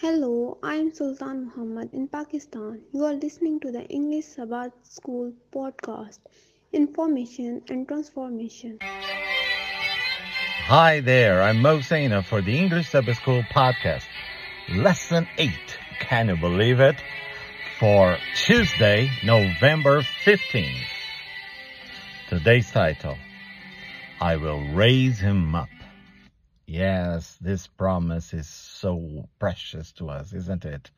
Hello, I'm Sultan Muhammad in Pakistan. You are listening to the English Sabbath School podcast, Information and Transformation. Hi there, I'm Mo Saina for the English Sabbath School podcast. Lesson 8, can you believe it? For Tuesday, November 15th. Today's title, I will raise him up. Yes, this promise is so precious to us, isn't it?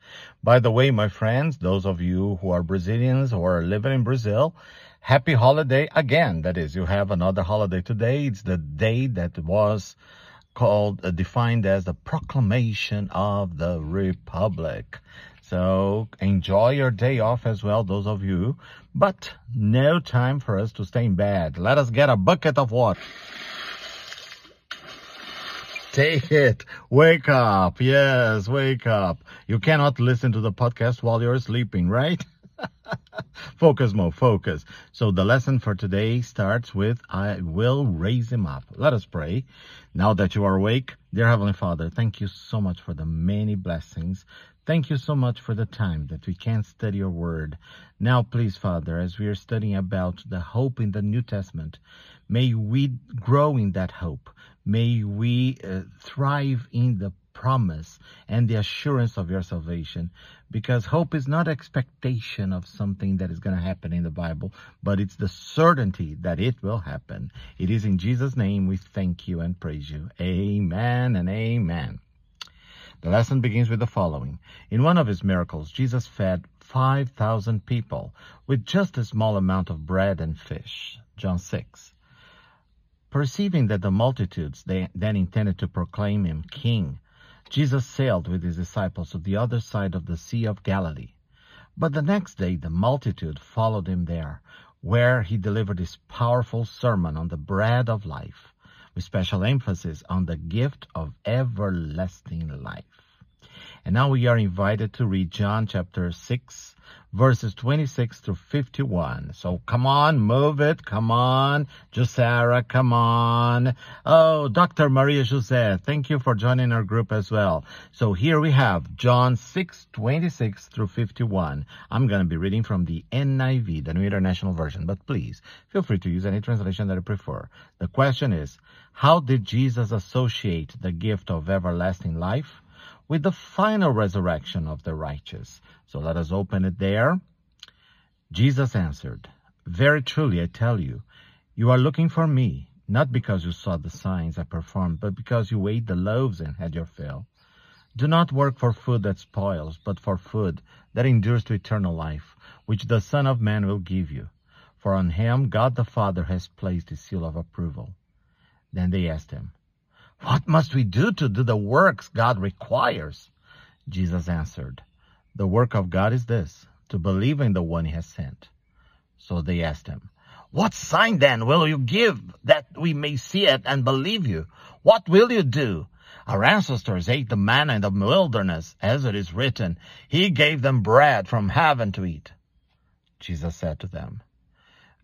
By the way, my friends, those of you who are Brazilians or are living in Brazil, happy holiday again. That is, you have another holiday today. It's the day that was called, uh, defined as the proclamation of the Republic. So enjoy your day off as well, those of you. But no time for us to stay in bed. Let us get a bucket of water. Take it. Wake up. Yes, wake up. You cannot listen to the podcast while you're sleeping, right? focus Mo, focus. So the lesson for today starts with, I will raise him up. Let us pray. Now that you are awake, dear Heavenly Father, thank you so much for the many blessings. Thank you so much for the time that we can study your word. Now, please, Father, as we are studying about the hope in the New Testament, may we grow in that hope. May we uh, thrive in the promise and the assurance of your salvation because hope is not expectation of something that is going to happen in the Bible, but it's the certainty that it will happen. It is in Jesus' name we thank you and praise you. Amen and amen. The lesson begins with the following. In one of his miracles, Jesus fed 5,000 people with just a small amount of bread and fish. John 6. Perceiving that the multitudes then intended to proclaim him king, Jesus sailed with his disciples to the other side of the Sea of Galilee. But the next day the multitude followed him there, where he delivered his powerful sermon on the bread of life, with special emphasis on the gift of everlasting life. And now we are invited to read John chapter 6, verses 26 through 51. So come on, move it. Come on. Josara, come on. Oh, Dr. Maria Jose, thank you for joining our group as well. So here we have John 6, 26 through 51. I'm going to be reading from the NIV, the New International Version, but please feel free to use any translation that you prefer. The question is, how did Jesus associate the gift of everlasting life with the final resurrection of the righteous. So let us open it there. Jesus answered, Very truly I tell you, you are looking for me, not because you saw the signs I performed, but because you ate the loaves and had your fill. Do not work for food that spoils, but for food that endures to eternal life, which the Son of Man will give you. For on him God the Father has placed his seal of approval. Then they asked him, What must we do to do the works God requires? Jesus answered, The work of God is this, to believe in the one he has sent. So they asked him, What sign then will you give that we may see it and believe you? What will you do? Our ancestors ate the manna in the wilderness, as it is written, He gave them bread from heaven to eat. Jesus said to them,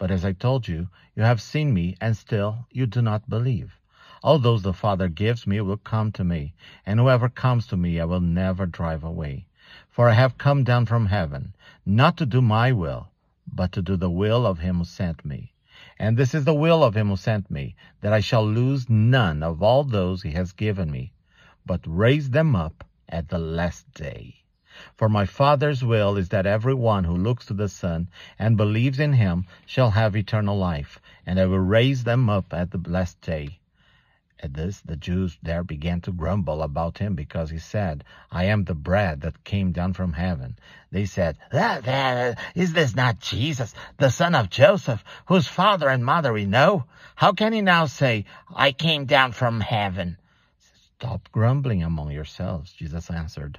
But as I told you, you have seen me, and still you do not believe. All those the Father gives me will come to me, and whoever comes to me I will never drive away. For I have come down from heaven, not to do my will, but to do the will of him who sent me. And this is the will of him who sent me, that I shall lose none of all those he has given me, but raise them up at the last day. For my Father's will is that every one who looks to the Son and believes in him shall have eternal life, and I will raise them up at the last day. At this, the Jews there began to grumble about him because he said, I am the bread that came down from heaven. They said, Is this not Jesus, the son of Joseph, whose father and mother we know? How can he now say, I came down from heaven? Stop grumbling among yourselves, Jesus answered.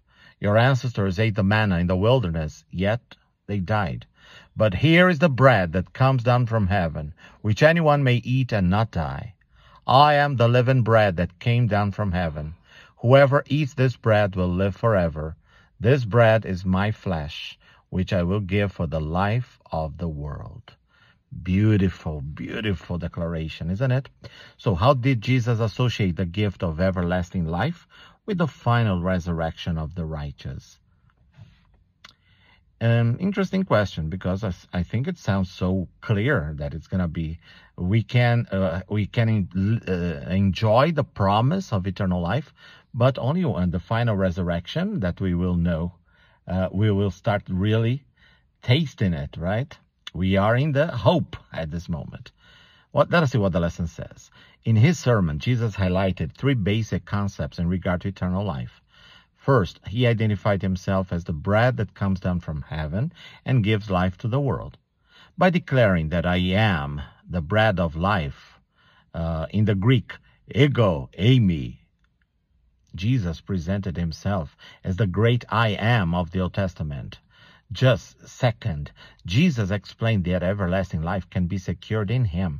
Your ancestors ate the manna in the wilderness, yet they died. But here is the bread that comes down from heaven, which anyone may eat and not die. I am the living bread that came down from heaven. Whoever eats this bread will live forever. This bread is my flesh, which I will give for the life of the world. Beautiful, beautiful declaration, isn't it? So how did Jesus associate the gift of everlasting life with the final resurrection of the righteous? Um, interesting question because I, I, think it sounds so clear that it's gonna be we can uh, we can uh, enjoy the promise of eternal life, but only on the final resurrection that we will know uh, we will start really tasting it. Right? We are in the hope at this moment. What, let us see what the lesson says. In his sermon, Jesus highlighted three basic concepts in regard to eternal life. First, he identified himself as the bread that comes down from heaven and gives life to the world. By declaring that I am the bread of life, uh, in the Greek, ego, eimi, Jesus presented himself as the great I am of the Old Testament. Just second, Jesus explained that everlasting life can be secured in him.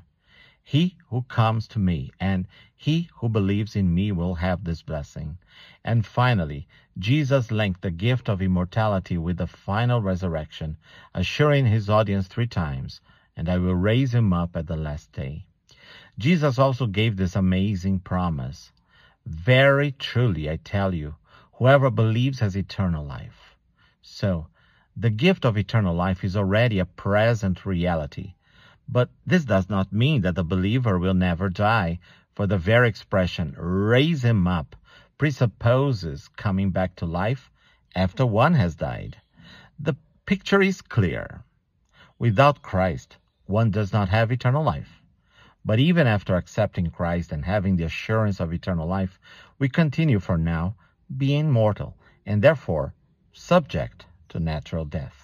He who comes to me and he who believes in me will have this blessing. And finally, Jesus linked the gift of immortality with the final resurrection, assuring his audience three times, and I will raise him up at the last day. Jesus also gave this amazing promise. Very truly, I tell you, whoever believes has eternal life. So, the gift of eternal life is already a present reality. But this does not mean that the believer will never die, for the very expression, raise him up, presupposes coming back to life after one has died. The picture is clear. Without Christ, one does not have eternal life. But even after accepting Christ and having the assurance of eternal life, we continue for now being mortal and therefore subject to natural death.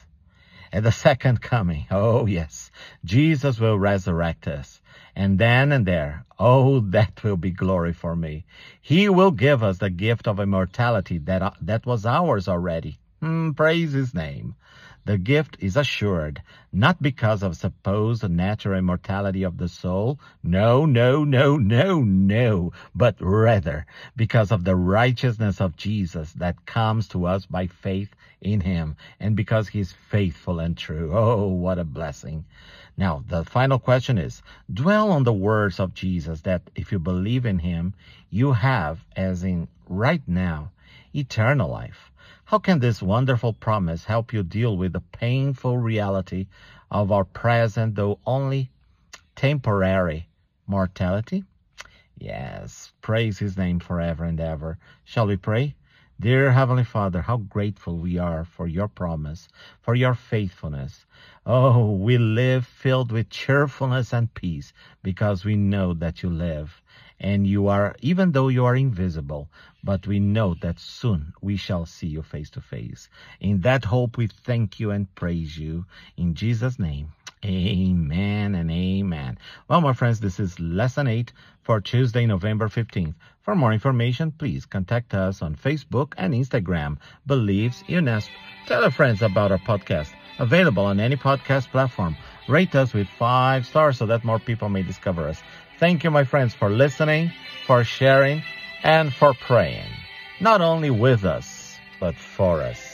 At the second coming, oh yes, Jesus will resurrect us. And then and there, oh, that will be glory for me. He will give us the gift of immortality that, uh, that was ours already. Mm, praise his name. The gift is assured, not because of supposed natural immortality of the soul. No, no, no, no, no, but rather because of the righteousness of Jesus that comes to us by faith in him and because he's faithful and true. Oh, what a blessing. Now, the final question is, dwell on the words of Jesus that if you believe in him, you have, as in right now, eternal life. How can this wonderful promise help you deal with the painful reality of our present, though only temporary mortality? Yes, praise his name forever and ever. Shall we pray? Dear Heavenly Father, how grateful we are for your promise, for your faithfulness. Oh, we live filled with cheerfulness and peace because we know that you live and you are, even though you are invisible, but we know that soon we shall see you face to face. In that hope, we thank you and praise you. In Jesus' name, amen and amen. Well, my friends, this is lesson 8 for Tuesday, November 15th. For more information, please contact us on Facebook and Instagram, Believes UNASP. Tell your friends about our podcast, available on any podcast platform. Rate us with five stars so that more people may discover us. Thank you, my friends, for listening, for sharing, and for praying. Not only with us, but for us.